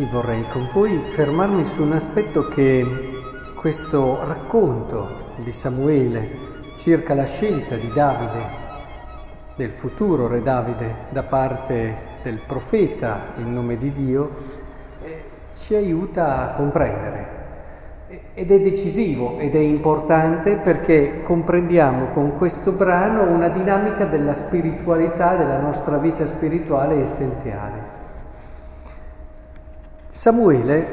Oggi vorrei con voi fermarmi su un aspetto che questo racconto di Samuele circa la scelta di Davide, del futuro re Davide, da parte del profeta in nome di Dio, eh, ci aiuta a comprendere. Ed è decisivo ed è importante perché comprendiamo con questo brano una dinamica della spiritualità, della nostra vita spirituale essenziale. Samuele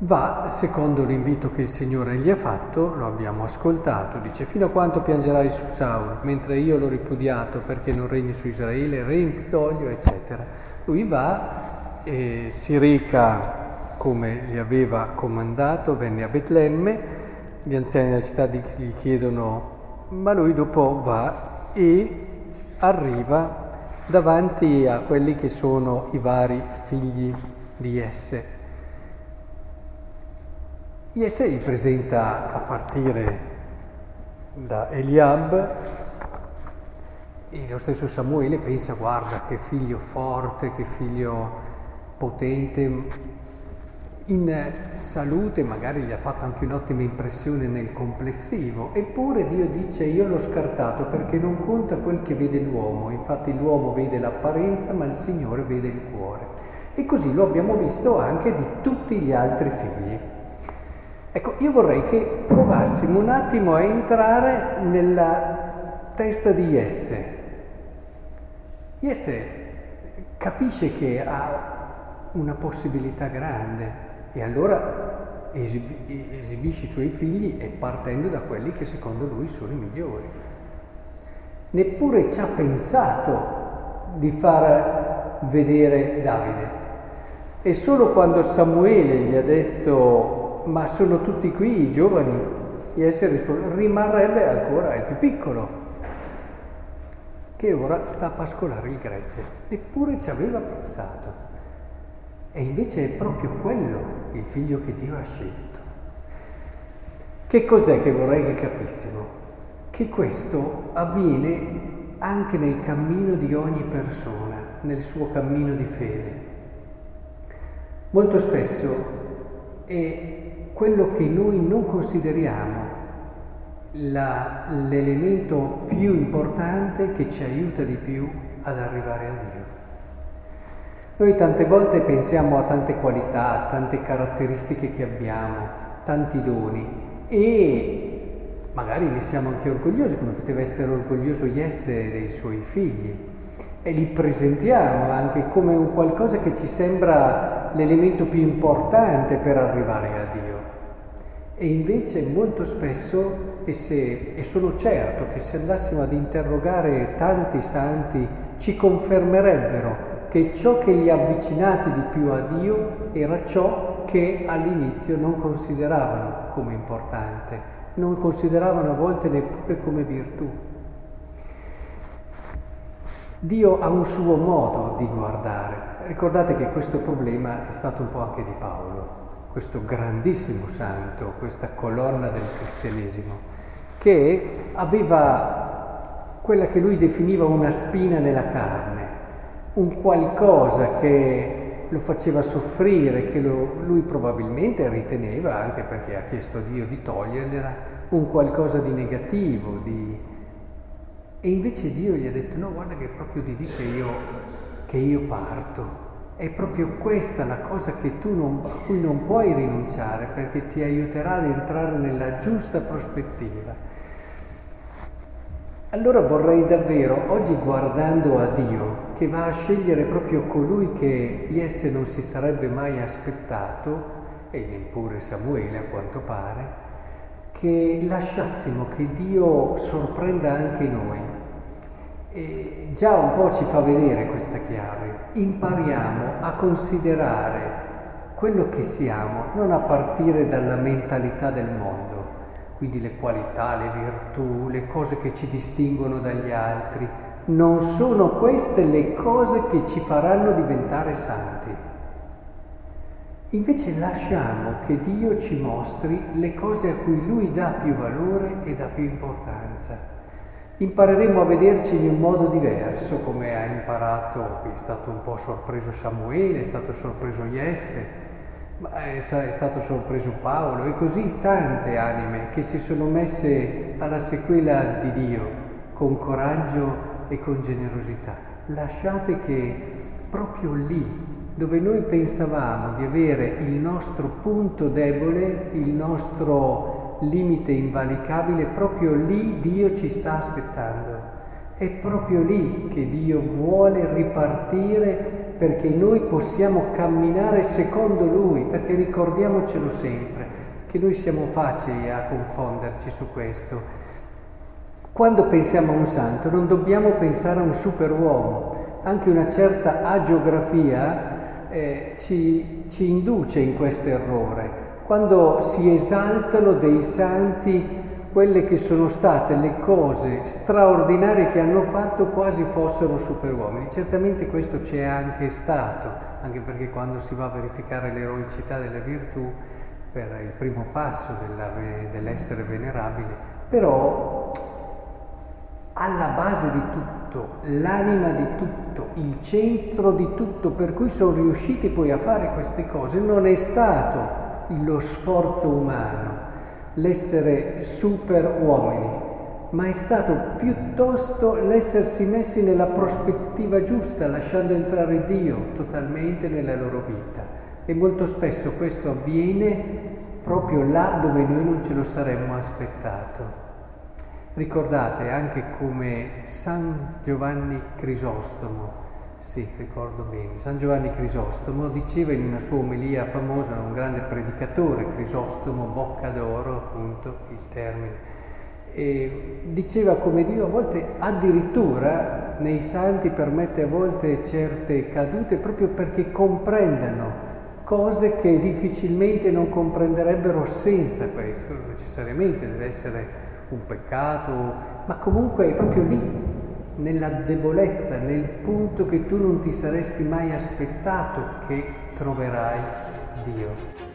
va, secondo l'invito che il Signore gli ha fatto, lo abbiamo ascoltato, dice fino a quanto piangerai su Saul, mentre io l'ho ripudiato perché non regni su Israele, regni d'olio, eccetera. Lui va e si reca come gli aveva comandato, venne a Betlemme, gli anziani della città gli chiedono, ma lui dopo va e arriva davanti a quelli che sono i vari figli di Esse. Esse gli presenta a partire da Eliab e lo stesso Samuele pensa guarda che figlio forte, che figlio potente, in salute magari gli ha fatto anche un'ottima impressione nel complessivo, eppure Dio dice io l'ho scartato perché non conta quel che vede l'uomo, infatti l'uomo vede l'apparenza ma il Signore vede il cuore. E così lo abbiamo visto anche di tutti gli altri figli. Ecco, io vorrei che provassimo un attimo a entrare nella testa di Jesse. Jesse capisce che ha una possibilità grande, e allora esibi, esibisce i suoi figli e partendo da quelli che secondo lui sono i migliori. Neppure ci ha pensato di far vedere Davide. E solo quando Samuele gli ha detto ma sono tutti qui i giovani, gli essere risposto rimarrebbe ancora il più piccolo, che ora sta a pascolare il gregge. Neppure ci aveva pensato. E invece è proprio quello il figlio che Dio ha scelto. Che cos'è che vorrei che capissimo? Che questo avviene anche nel cammino di ogni persona, nel suo cammino di fede. Molto spesso è quello che noi non consideriamo la, l'elemento più importante che ci aiuta di più ad arrivare a Dio. Noi tante volte pensiamo a tante qualità, a tante caratteristiche che abbiamo, tanti doni e magari ne siamo anche orgogliosi, come poteva essere orgoglioso Jesse dei suoi figli e li presentiamo anche come un qualcosa che ci sembra l'elemento più importante per arrivare a Dio. E invece molto spesso, e, se, e sono certo che se andassimo ad interrogare tanti santi, ci confermerebbero che ciò che li ha di più a Dio era ciò che all'inizio non consideravano come importante, non consideravano a volte neppure come virtù. Dio ha un suo modo di guardare. Ricordate che questo problema è stato un po' anche di Paolo, questo grandissimo santo, questa colonna del cristianesimo, che aveva quella che lui definiva una spina nella carne, un qualcosa che lo faceva soffrire, che lo, lui probabilmente riteneva, anche perché ha chiesto a Dio di togliergliela, un qualcosa di negativo. Di... E invece Dio gli ha detto, no, guarda che è proprio di lì che io, che io parto. È proprio questa la cosa non, a cui non puoi rinunciare perché ti aiuterà ad entrare nella giusta prospettiva. Allora vorrei davvero, oggi guardando a Dio, che va a scegliere proprio colui che Jesse non si sarebbe mai aspettato, e neppure Samuele a quanto pare, che lasciassimo che Dio sorprenda anche noi. E già un po' ci fa vedere questa chiave. Impariamo a considerare quello che siamo, non a partire dalla mentalità del mondo quindi le qualità, le virtù, le cose che ci distinguono dagli altri, non sono queste le cose che ci faranno diventare santi. Invece lasciamo che Dio ci mostri le cose a cui Lui dà più valore e dà più importanza. Impareremo a vederci in un modo diverso, come ha imparato, è stato un po' sorpreso Samuele, è stato sorpreso Jesse, è stato sorpreso Paolo e così tante anime che si sono messe alla sequela di Dio con coraggio e con generosità. Lasciate che proprio lì, dove noi pensavamo di avere il nostro punto debole, il nostro limite invalicabile, proprio lì Dio ci sta aspettando. È proprio lì che Dio vuole ripartire perché noi possiamo camminare secondo Lui, perché ricordiamocelo sempre, che noi siamo facili a confonderci su questo. Quando pensiamo a un santo non dobbiamo pensare a un superuomo, anche una certa agiografia eh, ci, ci induce in questo errore quando si esaltano dei santi quelle che sono state le cose straordinarie che hanno fatto quasi fossero superuomini. Certamente questo c'è anche stato, anche perché quando si va a verificare l'eroicità delle virtù per il primo passo della, dell'essere venerabile, però alla base di tutto, l'anima di tutto, il centro di tutto per cui sono riusciti poi a fare queste cose non è stato lo sforzo umano, l'essere super uomini, ma è stato piuttosto l'essersi messi nella prospettiva giusta, lasciando entrare Dio totalmente nella loro vita. E molto spesso questo avviene proprio là dove noi non ce lo saremmo aspettato. Ricordate anche come San Giovanni Crisostomo, sì, ricordo bene. San Giovanni Crisostomo diceva in una sua omelia famosa, un grande predicatore, Crisostomo, bocca d'oro, appunto il termine, e diceva come Dio a volte addirittura nei santi permette a volte certe cadute proprio perché comprendano cose che difficilmente non comprenderebbero senza questo, necessariamente deve essere un peccato, ma comunque è proprio lì nella debolezza, nel punto che tu non ti saresti mai aspettato che troverai Dio.